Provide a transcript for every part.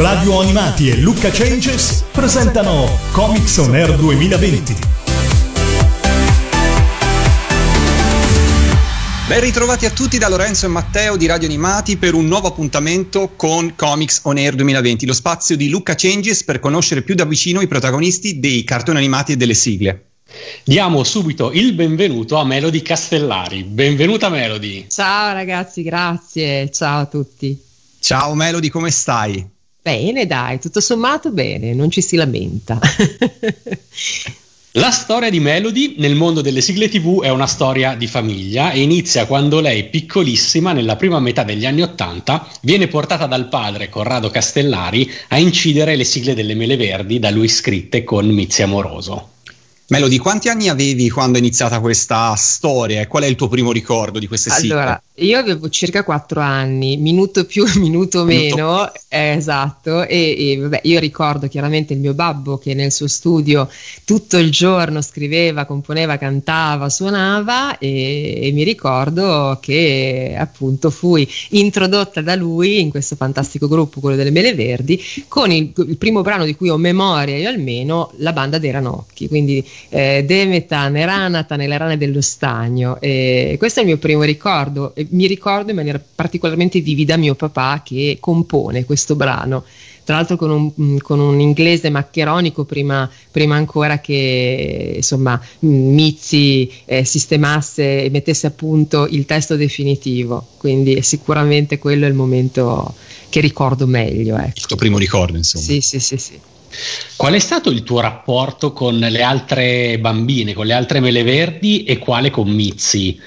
Radio Animati e Luca Changes presentano Comics On Air 2020. Ben ritrovati a tutti da Lorenzo e Matteo di Radio Animati per un nuovo appuntamento con Comics On Air 2020, lo spazio di Luca Changes per conoscere più da vicino i protagonisti dei cartoni animati e delle sigle. Diamo subito il benvenuto a Melody Castellari. Benvenuta Melody. Ciao ragazzi, grazie. Ciao a tutti. Ciao Melody, come stai? Bene, dai, tutto sommato bene, non ci si lamenta. La storia di Melody nel mondo delle sigle TV è una storia di famiglia e inizia quando lei, piccolissima, nella prima metà degli anni Ottanta, viene portata dal padre Corrado Castellari a incidere le sigle delle Mele Verdi da lui scritte con Mizzi Amoroso. Melody, quanti anni avevi quando è iniziata questa storia e qual è il tuo primo ricordo di queste sigle? Allora, io avevo circa quattro anni, minuto più, minuto meno, minuto. Eh, esatto, e, e vabbè, io ricordo chiaramente il mio babbo che nel suo studio tutto il giorno scriveva, componeva, cantava, suonava e, e mi ricordo che appunto fui introdotta da lui in questo fantastico gruppo, quello delle Mele Verdi, con il, il primo brano di cui ho memoria io almeno, la banda dei Ranocchi, quindi eh, Demeta, Neranata, nelle rane dello stagno. E questo è il mio primo ricordo. E mi ricordo in maniera particolarmente vivida mio papà che compone questo brano. Tra l'altro con un, mm, con un inglese maccheronico prima, prima, ancora che insomma Mizzi eh, sistemasse e mettesse a punto il testo definitivo. Quindi sicuramente quello è il momento che ricordo meglio. Ecco. Il tuo primo ricordo, insomma. Sì, sì, sì, sì. Qual è stato il tuo rapporto con le altre bambine, con le altre mele verdi e quale con Mizzi?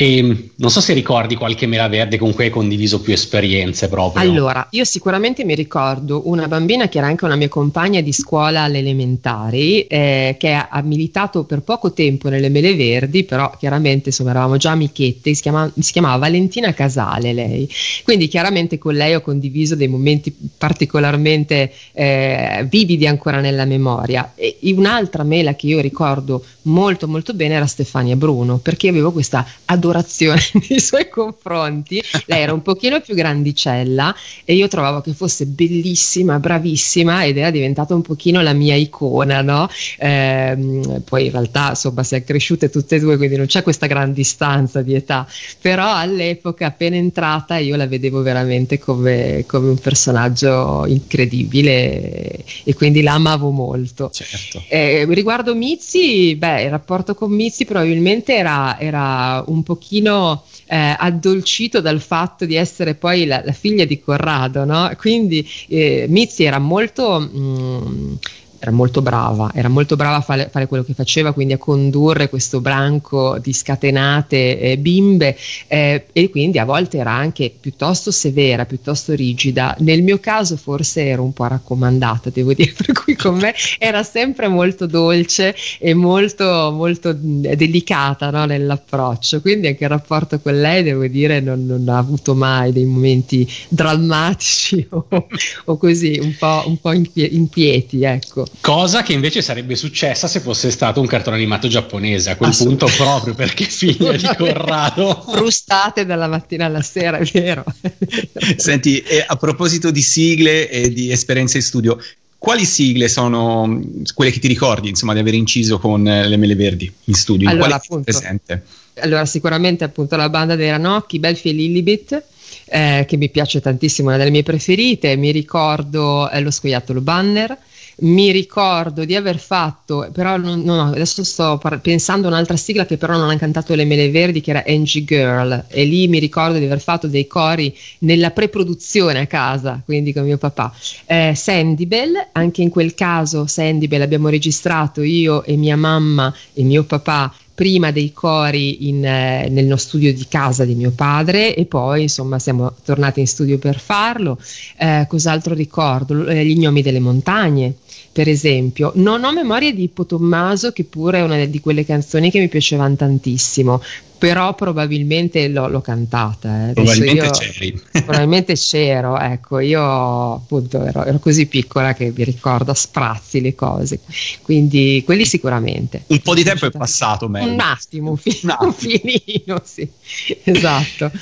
E non so se ricordi qualche mela verde con cui hai condiviso più esperienze proprio. Allora, io sicuramente mi ricordo una bambina che era anche una mia compagna di scuola alle elementari, eh, che ha, militato per poco tempo nelle Mele Verdi, però chiaramente insomma eravamo già amichette, si chiamava, si chiamava Valentina Casale lei. Quindi chiaramente con lei ho condiviso dei momenti particolarmente eh, vividi ancora nella memoria. E un'altra mela che io ricordo molto molto bene era Stefania Bruno, perché avevo questa adorazione adorazione nei suoi confronti. Lei era un pochino più grandicella e io trovavo che fosse bellissima, bravissima ed era diventata un pochino la mia icona, no? Ehm, poi in realtà insomma si è cresciute tutte e due, quindi non c'è questa gran distanza di età, però all'epoca appena entrata io la vedevo veramente come, come un personaggio incredibile e quindi la amavo molto. Certo. Eh, riguardo Mizzi, beh, il rapporto con Mizzi probabilmente era, era un po' pochino eh, addolcito dal fatto di essere poi la, la figlia di Corrado, no? Quindi eh, Mizzi era molto... Mh, mm, era molto brava, era molto brava a fare, fare, quello che faceva, quindi a condurre questo branco di scatenate eh, bimbe eh, e quindi a volte era anche piuttosto severa, piuttosto rigida. Nel mio caso forse ero un po' raccomandata, devo dire, per cui con me era sempre molto dolce e molto, molto delicata no, nell'approccio, quindi anche il rapporto con lei, devo dire, non, non ha avuto mai dei momenti drammatici o, o così, un po', un po inquieti, ecco. Cosa che invece sarebbe successa se fosse stato un cartone animato giapponese, a quel punto proprio perché figlia di Corrado. Frustate dalla mattina alla sera, è vero. Senti, a proposito di sigle e di esperienze in studio, quali sigle sono quelle che ti ricordi insomma, di aver inciso con le Mele Verdi in studio? Allora, appunto, presente? allora sicuramente appunto la banda dei Ranocchi, Belfi e Lilibet. Eh, che mi piace tantissimo, una delle mie preferite. Mi ricordo eh, lo scoiattolo Banner, mi ricordo di aver fatto, però non, no, adesso sto par- pensando a un'altra sigla che però non ha cantato le mele verdi, che era Angie Girl, e lì mi ricordo di aver fatto dei cori nella pre-produzione a casa, quindi con mio papà. Eh, Sandy Bell, anche in quel caso Sandy Bell abbiamo registrato io e mia mamma e mio papà prima dei cori in, eh, nel studio di casa di mio padre e poi insomma siamo tornati in studio per farlo. Eh, cos'altro ricordo? Eh, gli gnomi delle montagne per esempio. Non ho memoria di Ippo Tommaso, che pure è una di quelle canzoni che mi piacevano tantissimo, però probabilmente l'ho, l'ho cantata. Eh. Probabilmente io, c'eri. probabilmente c'ero, ecco, io appunto ero, ero, così piccola che mi ricordo a sprazzi le cose, quindi quelli sicuramente. Un po' di tempo è passato, Mel. Un attimo, un, fi- un, un filino, sì, esatto.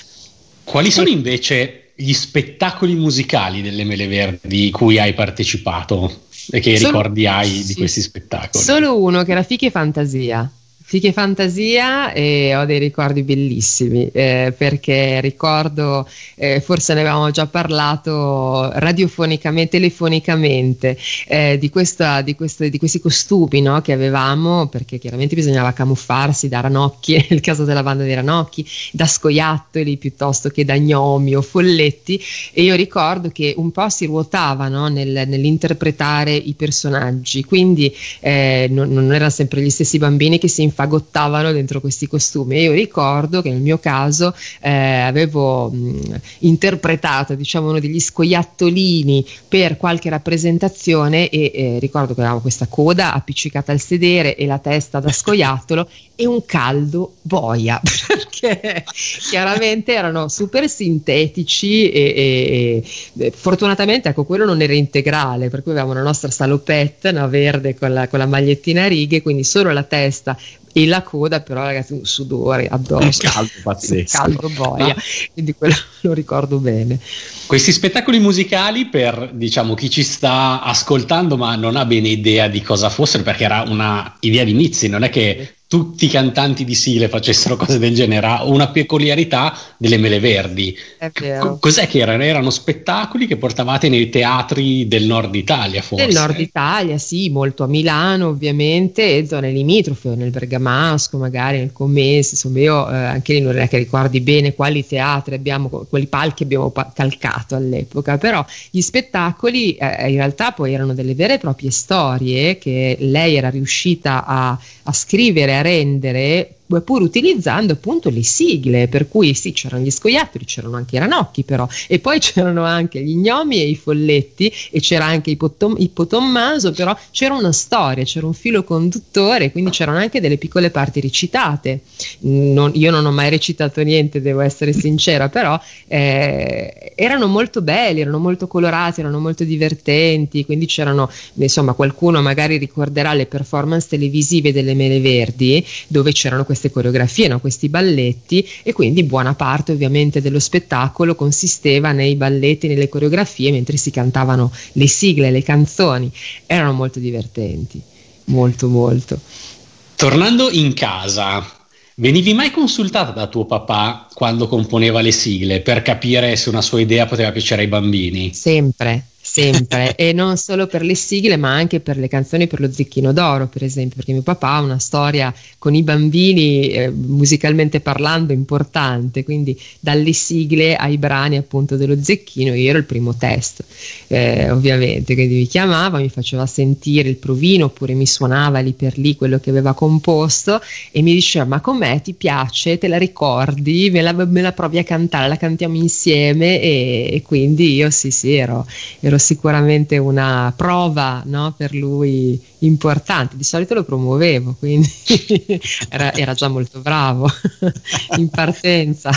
Quali sono invece gli spettacoli musicali delle Mele Verdi di cui hai partecipato e che Solo- ricordi hai di questi spettacoli? Solo uno che era Fiche Fantasia. Fiche Fantasia e ho dei ricordi bellissimi eh, perché ricordo, eh, forse ne avevamo già parlato radiofonicamente, telefonicamente, eh, di, questa, di, queste- di questi costumi no, che avevamo perché chiaramente bisognava camuffarsi da ranocchi, nel caso della banda dei ranocchi, da scoiattoli piuttosto che da gnomi o folletti. E io ricordo che un po' si ruotava no, nel- nell'interpretare i personaggi, quindi eh, non, non erano sempre gli stessi bambini che si infagottavano dentro questi costumi. E io ricordo che nel mio caso eh, avevo mh, interpretato diciamo uno degli scoiattolini per qualche rappresentazione e eh, ricordo che avevamo questa coda appiccicata al sedere e la testa da scoiattolo e un caldo boia perché chiaramente erano super sintetici e, e- e- fortunatamente ecco quello non era integrale per cui avevamo la nostra salopette no, verde con la, con la magliettina a righe quindi solo la testa e la coda però ragazzi un sudore addosso. Caldo pazzesco. caldo boia. Ma- quindi quello lo ricordo bene. Questi spettacoli musicali per diciamo chi ci sta ascoltando ma non ha bene idea di cosa fossero perché era una idea di inizi, non è che tutti i cantanti di sigle facessero cose del genere, una peculiarità delle mele verdi. vero cos'è che erano? Erano spettacoli che portavate nei teatri del nord Italia forse? Nel nord Italia, sì, molto a Milano ovviamente, e zone limitrofe, nel Bergamasco, magari nel Commese, insomma io eh, anche lì non è che ricordi bene quali teatri abbiamo, quali palchi abbiamo pa- calcato all'epoca, però gli spettacoli eh, in realtà poi erano delle vere e proprie storie che lei era riuscita a, a scrivere, rendere pur utilizzando appunto le sigle, per cui sì, c'erano gli scoiattoli, c'erano anche i ranocchi però, e poi c'erano anche gli gnomi e i folletti, e c'era anche Ippotom- Ippotommaso, però c'era una storia, c'era un filo conduttore, quindi c'erano anche delle piccole parti recitate. Non- io non ho mai recitato niente, devo essere sincera, però eh, erano molto belli, erano molto colorati, erano molto divertenti, quindi c'erano, insomma, qualcuno magari ricorderà le performance televisive delle Mele Verdi, dove c'erano queste coreografie, no? questi balletti e quindi buona parte ovviamente dello spettacolo consisteva nei balletti, nelle coreografie mentre si cantavano le sigle, le canzoni. Erano molto divertenti, molto molto. Tornando in casa, venivi mai consultata da tuo papà quando componeva le sigle per capire se una sua idea poteva piacere ai bambini? Sempre, sempre, e non solo per le sigle, ma anche per le canzoni per lo Zecchino d'Oro, per esempio, perché mio papà ha una storia con i bambini, eh, musicalmente parlando, importante, quindi dalle sigle ai brani appunto dello Zecchino, io ero il primo testo, eh, ovviamente, quindi mi chiamava, mi faceva sentire il provino, oppure mi suonava lì per lì quello che aveva composto e mi diceva, ma com'è, ti piace, te la ricordi, me la, me la provi a cantare, la cantiamo insieme? E, e quindi io sì, sì, ero ero sicuramente una prova no, per lui importante. Di solito lo promuovevo, quindi era, era già molto bravo in partenza.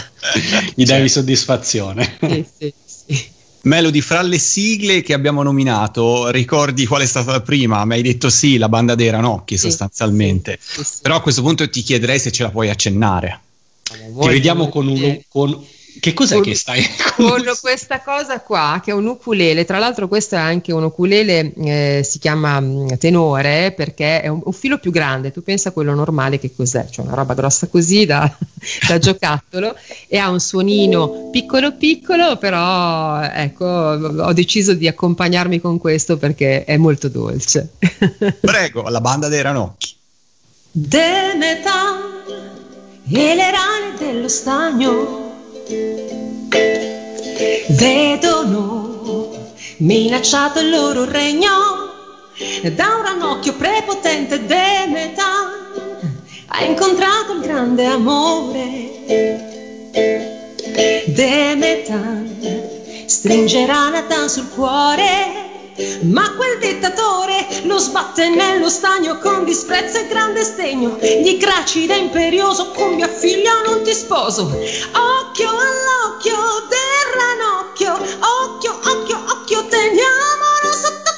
Gli davi soddisfazione. Sì, sì, sì. Melody, fra le sigle che abbiamo nominato, ricordi qual è stata la prima? Mi hai detto sì, la banda dei Ranocchi Sì, sostanzialmente. sì, sì, sì. Però a questo punto ti chiederei se ce la puoi accennare. Vabbè, Ti vediamo con volentieri. Con... Che cos'è Con- che stai con questa cosa qua che è un ukulele tra l'altro questo è anche un ukulele eh, si chiama mm, tenore perché è un, un filo più grande tu pensa a quello normale che cos'è cioè una roba grossa così da, da giocattolo e ha un suonino piccolo piccolo però ecco ho deciso di accompagnarmi con questo perché è molto dolce Prego, la banda dei Ranocchi. Demetan e le rane dello stagno vedono minacciato il loro regno da un ranocchio prepotente Demetan ha incontrato il grande amore. Demetan stringerà Nathan sul cuore ma quel dittatore lo sbatte nello stagno con disprezzo e grande stegno. Gli gracida imperioso con mia figlia non ti sposo. Occhio all'occhio del ranocchio, occhio, occhio, occhio, teniamolo sott'occhio.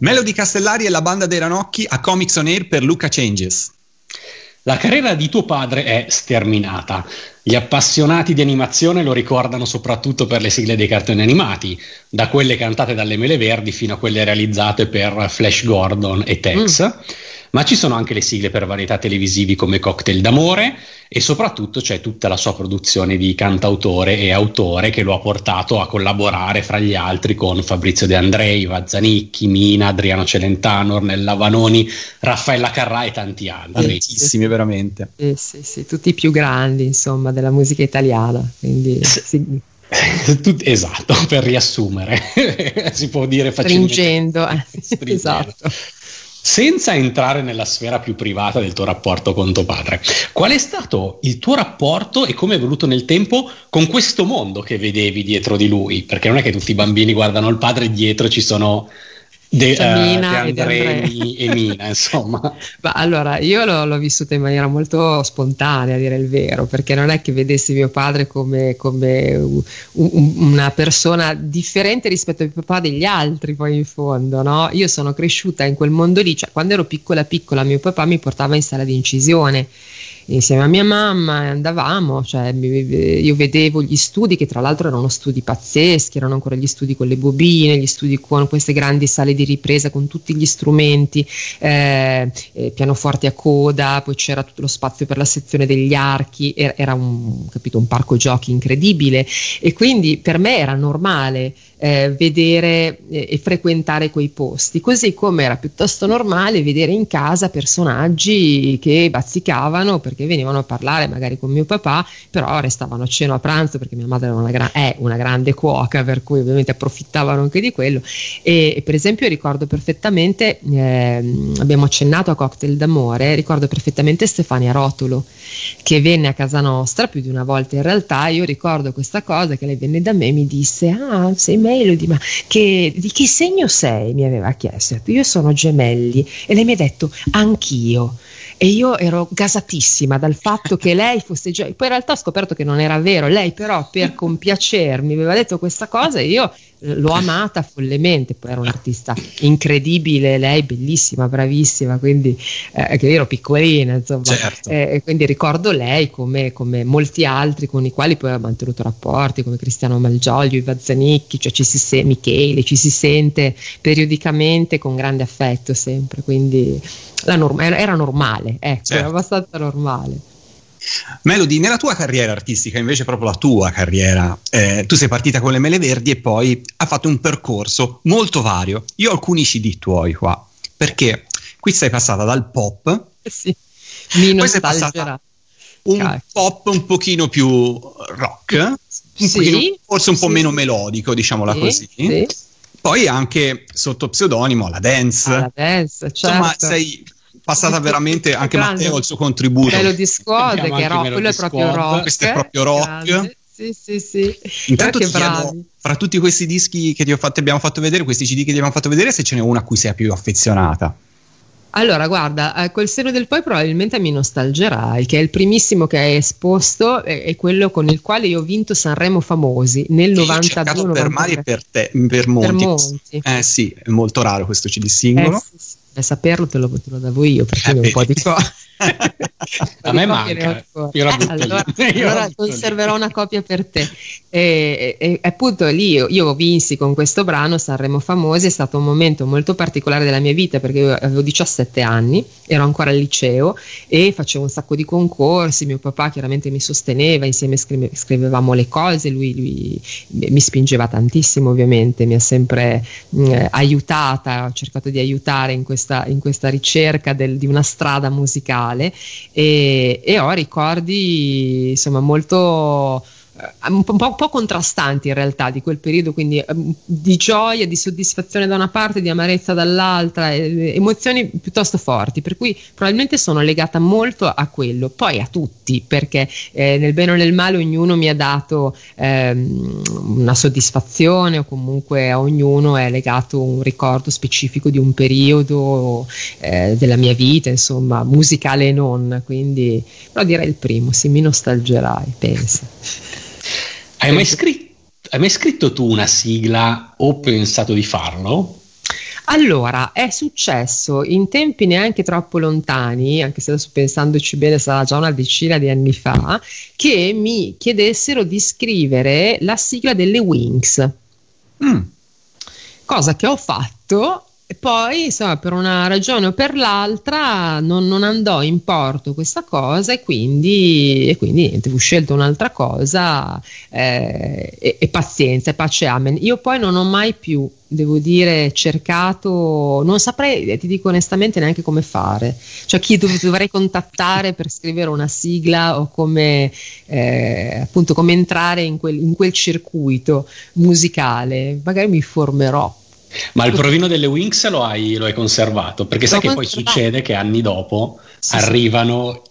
Melody Castellari e la banda dei Ranocchi a Comics on Air per Luca Changes. La carriera di tuo padre è sterminata. Gli appassionati di animazione lo ricordano soprattutto per le sigle dei cartoni animati, da quelle cantate dalle Mele Verdi fino a quelle realizzate per Flash Gordon e Tex. Mm ma ci sono anche le sigle per varietà televisivi come Cocktail d'amore e soprattutto c'è tutta la sua produzione di cantautore e autore che lo ha portato a collaborare fra gli altri con Fabrizio De Andrei, Vazzanicchi, Mina, Adriano Celentano, Ornella Vanoni, Raffaella Carrà e tanti altri. Tantissimi veramente. Sì, sì, sì, tutti i più grandi insomma della musica italiana. Quindi, sì. esatto, per riassumere, si può dire facilmente. Stringendo, eh, esatto. Senza entrare nella sfera più privata del tuo rapporto con tuo padre, qual è stato il tuo rapporto e come è evoluto nel tempo con questo mondo che vedevi dietro di lui? Perché non è che tutti i bambini guardano il padre e dietro ci sono De, uh, Mina De Andrei e Mina, insomma. Ma allora, io l'ho, l'ho, vissuta in maniera molto spontanea, a dire il vero, perché non è che vedessi mio padre come, come un, un, una persona differente rispetto al papà degli altri, poi in fondo, no? Io sono cresciuta in quel mondo lì, cioè quando ero piccola piccola mio papà mi portava in sala di incisione insieme a mia mamma e andavamo, cioè, io vedevo gli studi che tra l'altro erano studi pazzeschi, erano ancora gli studi con le bobine, gli studi con queste grandi sale di ripresa con tutti gli strumenti, eh, eh, pianoforti a coda, poi c'era tutto lo spazio per la sezione degli archi, era un, capito, un parco giochi incredibile. E quindi per me era normale eh, vedere eh, e frequentare quei posti, così come era piuttosto normale vedere in casa personaggi che bazzicavano perché venivano a parlare magari con mio papà, però restavano a cena a pranzo perché mia madre una gra- è una grande cuoca, per cui ovviamente approfittavano anche di quello. E, e per esempio ricordo perfettamente, eh, abbiamo accennato a Cocktail d'amore, ricordo perfettamente Stefania Rotolo che venne a casa nostra più di una volta in realtà, io ricordo questa cosa che lei venne da me e mi disse, ah sei Melody, ma che, di che segno sei? mi aveva chiesto, io sono gemelli e lei mi ha detto anch'io e io ero gasatissima dal fatto che lei fosse già, poi in realtà ho scoperto che non era vero, lei però per compiacermi aveva detto questa cosa e io l'ho amata follemente, poi era un'artista incredibile, lei bellissima, bravissima, quindi eh, che io ero piccolina, insomma, certo. eh, quindi ricordo lei come, come, molti altri con i quali poi ho mantenuto rapporti, come Cristiano Malgioglio, Iva Zanicchi, cioè ci si sente, Michele, ci si sente periodicamente con grande affetto sempre, quindi norm- era normale, ecco, certo. era abbastanza normale. Melody, nella tua carriera artistica, invece proprio la tua carriera, eh, tu sei partita con le Mele Verdi e poi hai fatto un percorso molto vario. Io ho alcuni CD tuoi qua, perché qui sei passata dal pop, eh sì, mi poi sei passata un Cacchio. pop un pochino più rock, un sì, pochino, forse un sì, po' meno melodico, diciamola sì, così. Sì. Poi anche sotto pseudonimo la dance. Ah, la dance, certo. Insomma, sei passata veramente anche grande. Matteo il suo contributo. Melody Squad, che rock, quello è proprio rock. Questo è proprio rock. Grande. Sì, sì, sì. Intanto ti chiedo, fra tutti questi dischi che ti fatto, abbiamo fatto vedere, questi CD che ti abbiamo fatto vedere, se ce n'è una a cui sei più affezionata. Allora, guarda, eh, quel seno del poi probabilmente mi nostalgerai, che è il primissimo che hai esposto, è, è quello con il quale io ho vinto Sanremo Famosi nel 92 per Mari e per, te, per Monti. Per Monti. Eh sì, è molto raro questo CD singolo. Eh, sì, sì. Per saperlo te lo, te lo davo io, perché eh, un po' di cose. A me manca io la allora, io allora conserverò una copia per te. E, e, appunto lì io, io, vinsi con questo brano Sanremo Famosi è stato un momento molto particolare della mia vita perché io avevo 17 anni ero ancora al liceo e facevo un sacco di concorsi mio papà chiaramente mi sosteneva insieme scrive, scrivevamo le cose lui, lui, mi spingeva tantissimo ovviamente mi ha sempre mh, aiutata ho cercato di aiutare in questa, in questa ricerca del, di una strada musicale e, e ho ricordi insomma molto un po', un po', contrastanti in realtà di quel periodo, quindi ehm, di gioia, di soddisfazione da una parte, di amarezza dall'altra, emozioni piuttosto forti, per cui probabilmente sono legata molto a quello, poi a tutti, perché eh, nel bene o nel male ognuno mi ha dato ehm, una soddisfazione o comunque a ognuno è legato un ricordo specifico di un periodo eh, della mia vita, insomma, musicale e non, quindi però direi il primo, se mi nostalgerai, pensa. Hai mai, scritto, hai mai scritto tu una sigla o pensato di farlo? Allora, è successo in tempi neanche troppo lontani, anche se adesso pensandoci bene sarà già una decina di anni fa, che mi chiedessero di scrivere la sigla delle Wings. Mm. Cosa che ho fatto poi, insomma, per una ragione o per l'altra non, non andò in porto questa cosa e quindi, e quindi niente, fu scelta un'altra cosa eh, e, e, pazienza, pace amen. Io poi non ho mai più, devo dire, cercato, non saprei, ti dico onestamente, neanche come fare. Cioè chi dov- dovrei contattare per scrivere una sigla o come, eh, appunto, come entrare in quel, in quel circuito musicale. Magari mi formerò ma il provino delle Wings lo hai, lo hai conservato? Perché sai che poi succede che anni dopo sì, arrivano,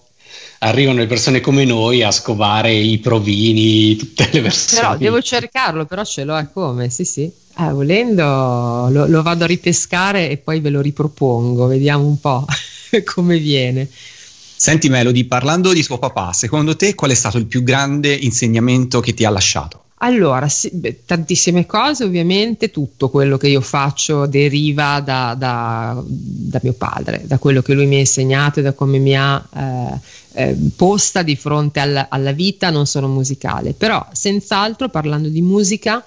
arrivano, le persone come noi a scovare i provini, tutte le versioni. Però devo cercarlo, però ce l'ho, è come, sì sì. Eh, volendo lo, lo vado a ripescare e poi ve lo ripropongo, vediamo un po' come viene. Senti Melody, parlando di suo papà, secondo te qual è stato il più grande insegnamento che ti ha lasciato? Allora, sì, beh, tantissime cose, ovviamente tutto quello che io faccio deriva da, da, da, mio padre, da quello che lui mi ha insegnato e da come mi ha eh, eh, posta di fronte alla, alla vita, non solo musicale. Però, senz'altro, parlando di musica,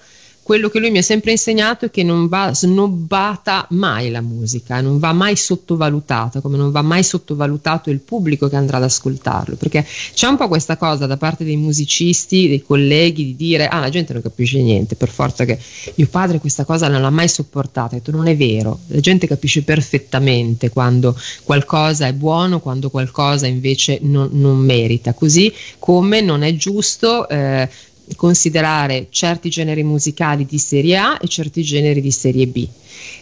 quello che lui mi ha sempre insegnato è che non va snobbata mai la musica, non va mai sottovalutata, come non va mai sottovalutato il pubblico che andrà ad ascoltarlo, perché c'è un po' questa cosa da parte dei musicisti, dei colleghi, di dire ah la gente non capisce niente, per forza che mio padre questa cosa non l'ha mai sopportata, ho detto non è vero, la gente capisce perfettamente quando qualcosa è buono, quando qualcosa invece non, non merita, così come non è giusto eh, considerare certi generi musicali di serie A e certi generi di serie B.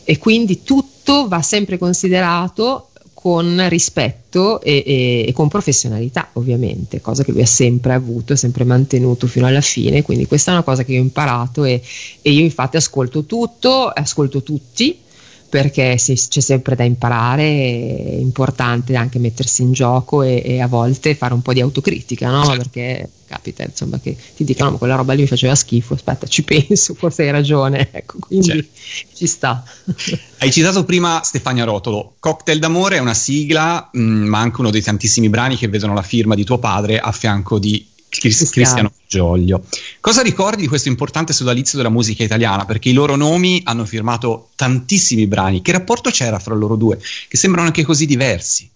E quindi tutto va sempre considerato con rispetto e, e, e, con professionalità ovviamente, cosa che lui ha sempre avuto, sempre mantenuto fino alla fine, quindi questa è una cosa che io ho imparato e, e io infatti ascolto tutto, ascolto tutti, perché c'è sempre da imparare, è importante anche mettersi in gioco e, e, a volte fare un po' di autocritica, no? Perché capita insomma che ti dicano ma quella roba lì mi faceva schifo, aspetta ci penso, forse hai ragione, ecco, quindi certo. ci sta. Hai citato prima Stefania Rotolo, Cocktail d'amore è una sigla, mh, mm, ma anche uno dei tantissimi brani che vedono la firma di tuo padre a fianco di Cristiano, Cristiano Gioglio. Cosa ricordi di questo importante sodalizio della musica italiana? Perché i loro nomi hanno firmato tantissimi brani. Che rapporto c'era fra loro due? Che sembrano anche così diversi.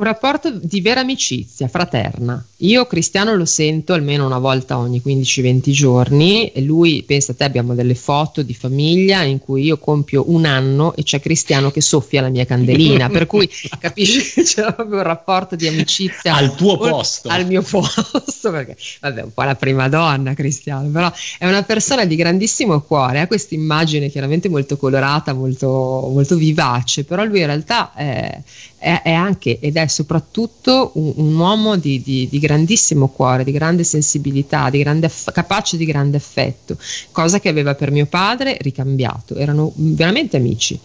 Un rapporto di vera amicizia, fraterna. Io Cristiano lo sento almeno una volta ogni 15-20 giorni e lui, pensa a te, abbiamo delle foto di famiglia in cui io compio un anno e c'è Cristiano che soffia la mia candelina, per cui capisci che c'è proprio un rapporto di amicizia. Al tuo posto. Al mio posto, perché vabbè, un po' la prima donna Cristiano, però è una persona di grandissimo cuore, ha questa immagine chiaramente molto colorata, molto, molto vivace, però lui in realtà è, è, è anche ed è soprattutto un, un uomo di, di, di, grandissimo cuore, di grande sensibilità, di grande aff- capace di grande affetto, cosa che aveva per mio padre ricambiato, erano veramente amici.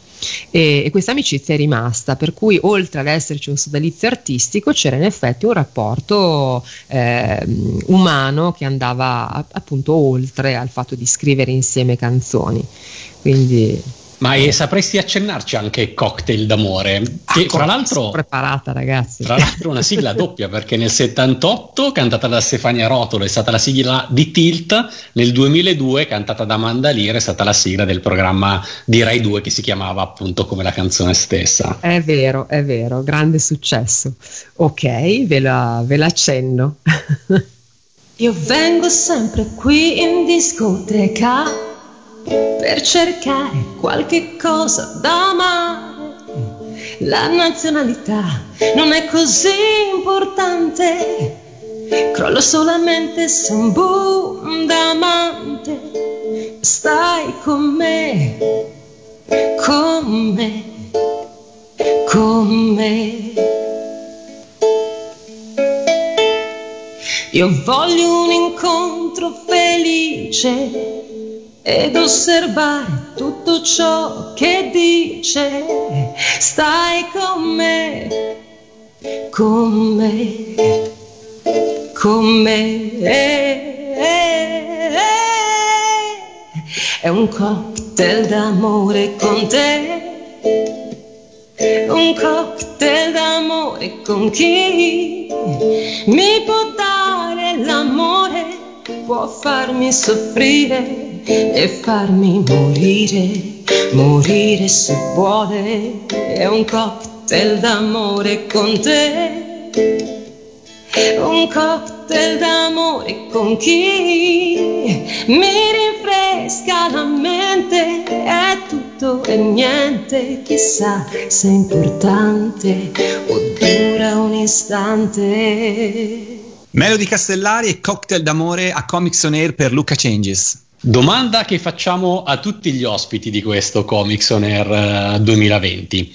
E, e questa amicizia è rimasta, per cui oltre ad esserci un sodalizio artistico c'era in effetti un rapporto eh, umano che andava appunto oltre al fatto di scrivere insieme canzoni. Quindi ma eh, sapresti accennarci anche Cocktail d'amore? Che ah, tra l'altro. preparata, ragazzi. Tra l'altro, una sigla doppia perché nel 78, cantata da Stefania Rotolo, è stata la sigla di Tilt. Nel 2002, cantata da Mandalire, è stata la sigla del programma di Rai 2 che si chiamava appunto come la canzone stessa. È vero, è vero, grande successo. Ok, ve la, ve l'accenno. Io vengo sempre qui in discoteca per cercare qualche cosa da amare. La nazionalità non è così importante, crollo solamente se un boom d'amante. Stai con me, con me, con me. Io voglio un incontro felice ed osservare tutto ciò che dice. Stai con me, con me, con me. È un cocktail d'amore con te. Un cocktail d'amore con chi mi può dare l'amore, può farmi soffrire e farmi morire, morire se vuole. È un cocktail d'amore con te un cocktail d'amore con chi mi rinfresca la mente, è tutto e niente, chissà se è importante o dura un istante. Melody Castellari e cocktail d'amore a Comics On Air per Luca Changes. Domanda che facciamo a tutti gli ospiti di questo Comics On Air 2020. Eh,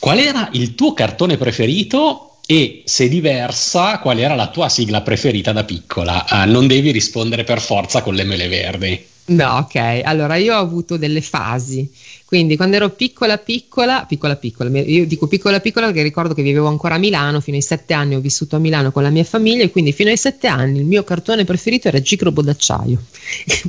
Qual era il tuo cartone preferito e se diversa, qual era la tua sigla preferita da piccola? Uh, non devi rispondere per forza con le mele verdi. No, ok. Allora io ho avuto delle fasi. Quindi quando ero piccola piccola, piccola piccola, io dico piccola piccola perché ricordo che vivevo ancora a Milano, fino ai sette anni ho vissuto a Milano con la mia famiglia e quindi fino ai sette anni il mio cartone preferito era Gicrobo d'acciaio,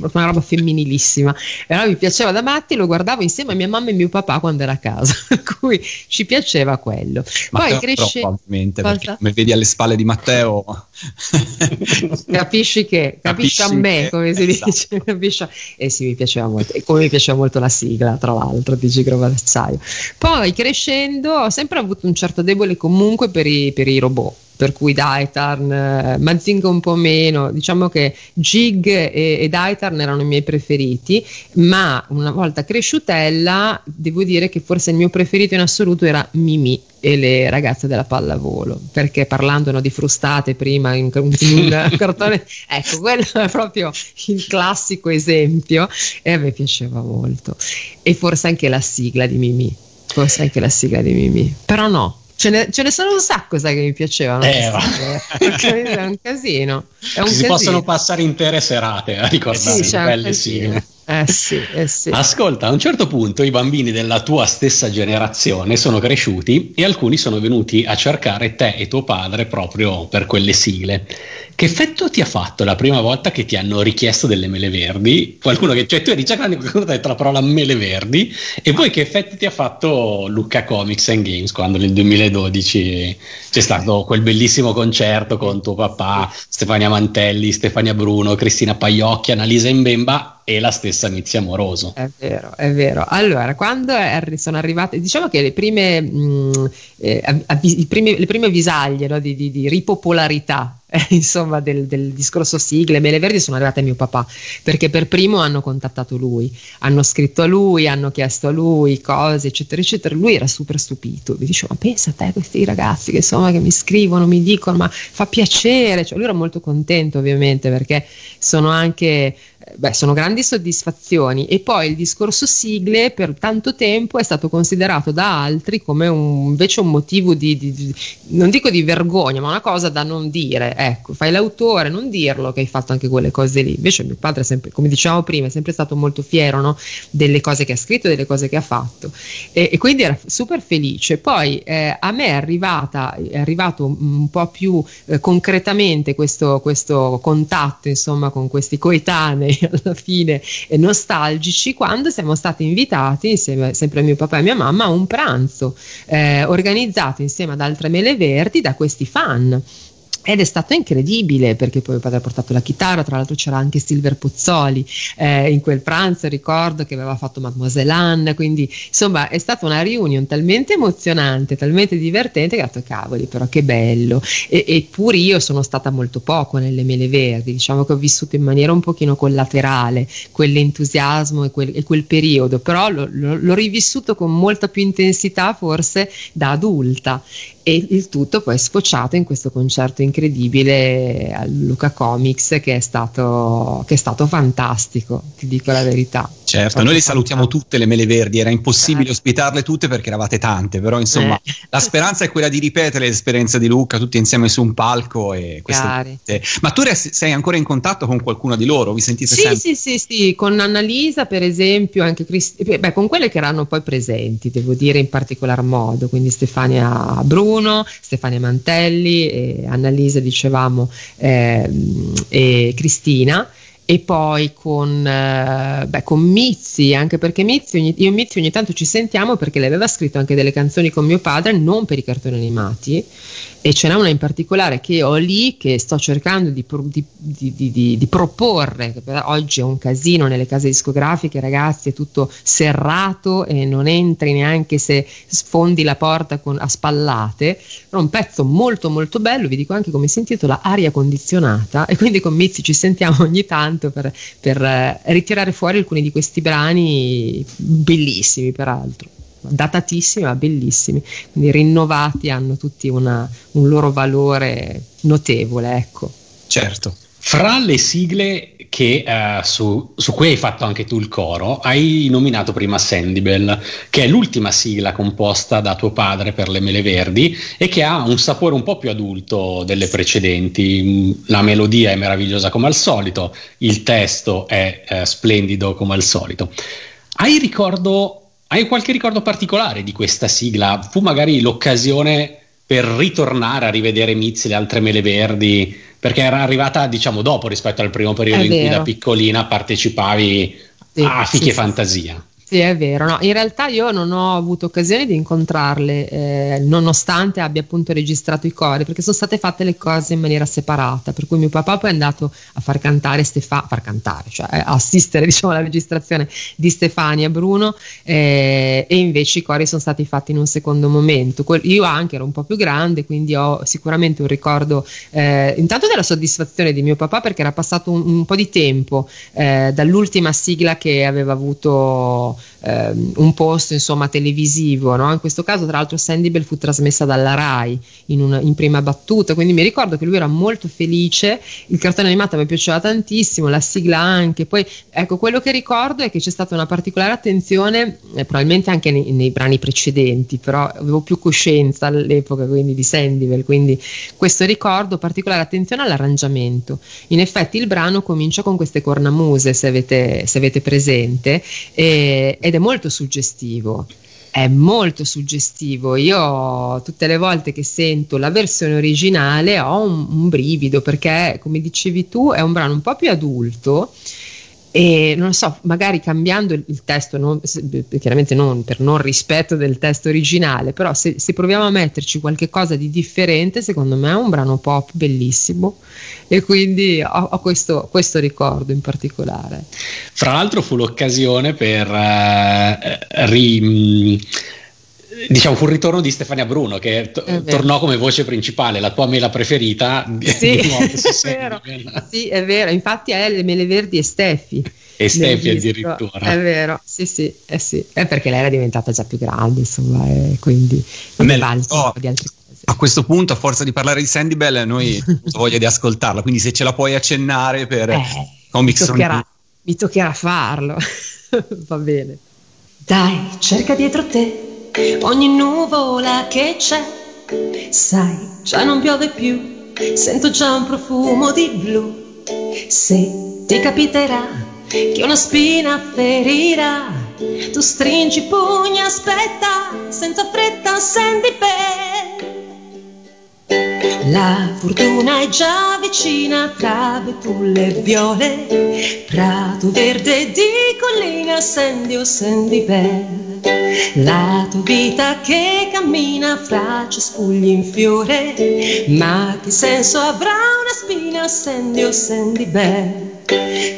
una roba femminilississima. Però mi piaceva da matti, lo guardavo insieme a mia mamma e mio papà quando era a casa, per cui ci piaceva quello. Ma Poi crescendo... ovviamente, perché come vedi alle spalle di Matteo... capisci che, capisci, capisci a me, che, come si esatto. dice, capisci? Eh sì, mi piaceva molto, e come mi piaceva molto la sigla, tra l'altro altro di Gigrova d'acciaio. Poi crescendo ho sempre avuto un certo debole comunque per i, per i robot per cui Daitarn, eh, Mazinga un po' meno, diciamo che Gig e, e Daitarn erano i miei preferiti, ma una volta cresciutella devo dire che forse il mio preferito in assoluto era Mimi e le ragazze della pallavolo, perché parlandone di frustate prima in, un cartone, ecco, quello è proprio il classico esempio e a me piaceva molto. E forse anche la sigla di Mimi, forse anche la sigla di Mimi, però no, Ce ne, ce ne, sono un sacco, sai, che mi piacevano. Eh, è un casino. È un si casino. possono passare intere serate a ricordare sì, belle sigle. Eh sì, eh sì. Ascolta, a un certo punto i bambini della tua stessa generazione sono cresciuti e alcuni sono venuti a cercare te e tuo padre proprio per quelle sigle. Che effetto ti ha fatto la prima volta che ti hanno richiesto delle mele verdi? Qualcuno che, cioè tu eri già grande quando hai detto la parola mele verdi e poi che effetti ti ha fatto Lucca Comics and Games quando nel 2012 c'è stato quel bellissimo concerto con tuo papà, Stefania Mantelli, Stefania Bruno, Cristina Paiocchi, Annalisa Imbemba e la stessa Mizia Amoroso. È vero, è vero. Allora, quando arri- sono arrivate, diciamo che le prime, mh, mm, eh, avvi- primi, le prime visaglie no, di, di, di, ripopolarità eh, insomma, del, del, discorso sigle, Mele Verdi sono arrivate a mio papà, perché per primo hanno contattato lui, hanno scritto a lui, hanno chiesto a lui cose, eccetera, eccetera. Lui era super stupito, mi diceva, ma pensa a te questi ragazzi che insomma che mi scrivono, mi dicono, ma fa piacere, cioè, lui era molto contento ovviamente perché sono anche beh, sono grandi soddisfazioni e poi il discorso sigle per tanto tempo è stato considerato da altri come un, invece un motivo di, di, di, non dico di vergogna, ma una cosa da non dire, ecco, fai l'autore, non dirlo che hai fatto anche quelle cose lì. Invece mio padre, sempre, come dicevamo prima, è sempre stato molto fiero no? delle cose che ha scritto, delle cose che ha fatto e, e quindi era super felice. Poi eh, a me è, arrivata, è arrivato un po' più eh, concretamente questo, questo contatto insomma con questi coetanei alla fine nostalgici quando siamo stati invitati insieme sempre a mio papà e mia mamma a un pranzo eh, organizzato insieme ad altre mele verdi da questi fan ed è stato incredibile perché poi mio padre ha portato la chitarra, tra l'altro c'era anche Silver Pozzoli eh, in quel pranzo, ricordo che aveva fatto Mademoiselle Anne, quindi insomma è stata una riunione talmente emozionante, talmente divertente che ho detto cavoli però che bello. E, eppure io sono stata molto poco nelle mele verdi, diciamo che ho vissuto in maniera un pochino collaterale quell'entusiasmo e quel, e quel periodo, però lo, l'ho rivissuto con molta più intensità forse da adulta e il tutto poi è sfociato in questo concerto incredibile al Luca Comics che è stato, che è stato fantastico, ti dico la verità. Certo, noi le salutiamo tutte le mele verdi, era impossibile eh. ospitarle tutte perché eravate tante, però insomma eh. la speranza è quella di ripetere l'esperienza di Luca tutti insieme su un palco e Ma tu sei ancora in contatto con qualcuno di loro? Vi sentite sì, sempre? Sì, sì, sì, con Annalisa per esempio, anche Crist- beh, con quelle che erano poi presenti, devo dire in particolar modo, quindi Stefania Bruno Bruno, Stefania Mantelli, Annalisa dicevamo eh, e Cristina e poi con, eh, beh, con Mizzi, anche perché Mizzi, ogni, io e Mizzi ogni tanto ci sentiamo perché lei aveva scritto anche delle canzoni con mio padre, non per i cartoni animati, e ce n'è una in particolare che ho lì che sto cercando di, di, di, di proporre, oggi è un casino nelle case discografiche, ragazzi, è tutto serrato e non entri neanche se sfondi la porta con, a spallate, però un pezzo molto molto bello, vi dico anche come si intitola, Aria condizionata, e quindi con Mizzi ci sentiamo ogni tanto per, per eh, ritirare fuori alcuni di questi brani bellissimi peraltro datatissimi ma bellissimi, quindi rinnovati hanno tutti una, un loro valore notevole. Ecco. Certo. Fra le sigle che, uh, su, su, cui hai fatto anche tu il coro, hai nominato prima Sandybell, che è l'ultima sigla composta da tuo padre per le Mele Verdi e che ha un sapore un po' più adulto delle precedenti. La melodia è meravigliosa come al solito, il testo è uh, splendido come al solito. Hai ricordo hai qualche ricordo particolare di questa sigla? Fu magari l'occasione per ritornare a rivedere Mizzi e le altre mele verdi? Perché era arrivata, diciamo, dopo rispetto al primo periodo È in vero. cui da piccolina partecipavi sì, a Fichi sì, e Fantasia. Sì, è vero. No, in realtà io non ho avuto occasione di incontrarle, eh, nonostante abbia appunto registrato i cori, perché sono state fatte le cose in maniera separata. Per cui mio papà poi è andato a far cantare Stefano, far cantare, cioè a assistere diciamo, alla registrazione di Stefania Bruno, eh, e invece i cori sono stati fatti in un secondo momento. io anche ero un po' più grande, quindi ho sicuramente un ricordo eh, intanto della soddisfazione di mio papà, perché era passato un, un po' di tempo eh, dall'ultima sigla che aveva avuto all ehm, un posto insomma televisivo, no? in questo caso tra l'altro Sandy Bell fu trasmessa dalla RAI in, una, in, prima battuta, quindi mi ricordo che lui era molto felice, il cartone animato mi piaceva tantissimo, la sigla anche, poi ecco quello che ricordo è che c'è stata una particolare attenzione, eh, probabilmente anche nei, nei, brani precedenti, però avevo più coscienza all'epoca quindi di Sandyville, quindi questo ricordo, particolare attenzione all'arrangiamento. In effetti il brano comincia con queste cornamuse, se avete, se avete presente, e ed è molto suggestivo. È molto suggestivo. Io tutte le volte che sento la versione originale ho un, un brivido perché, come dicevi tu, è un brano un po' più adulto e non so, magari cambiando il, testo, non, chiaramente non per non rispetto del testo originale, però se, se, proviamo a metterci qualche cosa di differente, secondo me è un brano pop bellissimo e quindi ho, ho questo, questo, ricordo in particolare. Fra l'altro fu l'occasione per uh, ri diciamo fu il ritorno di Stefania Bruno che to- tornò come voce principale, la tua mela preferita. Sì, è vero. sì, è vero, infatti è le mele verdi e Steffi. E Steffi addirittura. È vero, sì, sì, eh sì, è perché lei era diventata già più grande, insomma, e quindi Mel- oh, di altre cose. A questo punto, a forza di parlare di Sandy Bell, noi voglia di ascoltarla, quindi se ce la puoi accennare per eh, Comics mi toccherà, mi toccherà farlo, va bene. Dai, cerca dietro te ogni nuvola che c'è. Sai, già non piove più, sento già un profumo di blu. Se ti capiterà che una spina ferirà, tu stringi pugni, aspetta, senza fretta, senti per. La fortuna è già vicina tra betulle e viole, prato verde di collina, sendi o sendi per. La tua vita che cammina fra cespugli in fiore, ma che senso avrà una spina, sendi o sendi beh?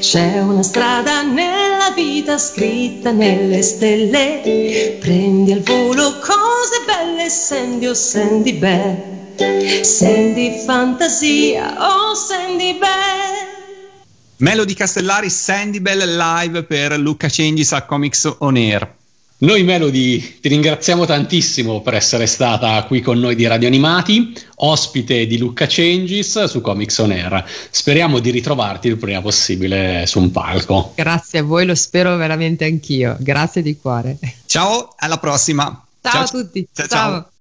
C'è una strada nella vita scritta nelle stelle, prendi al volo cose belle, sendi o sendi beh? Sendi fantasia o sendi beh? Melody Castellari, Sandy Bell live per Luca Cengi's a Comics On Air. Noi Melody ti ringraziamo tantissimo per essere stata qui con noi di Radio Animati, ospite di Luca Changes su Comics On Air. Speriamo di ritrovarti il prima possibile su un palco. Grazie a voi, lo spero veramente anch'io. Grazie di cuore. Ciao, alla prossima. Ciao, ciao a tutti. ciao. ciao. ciao.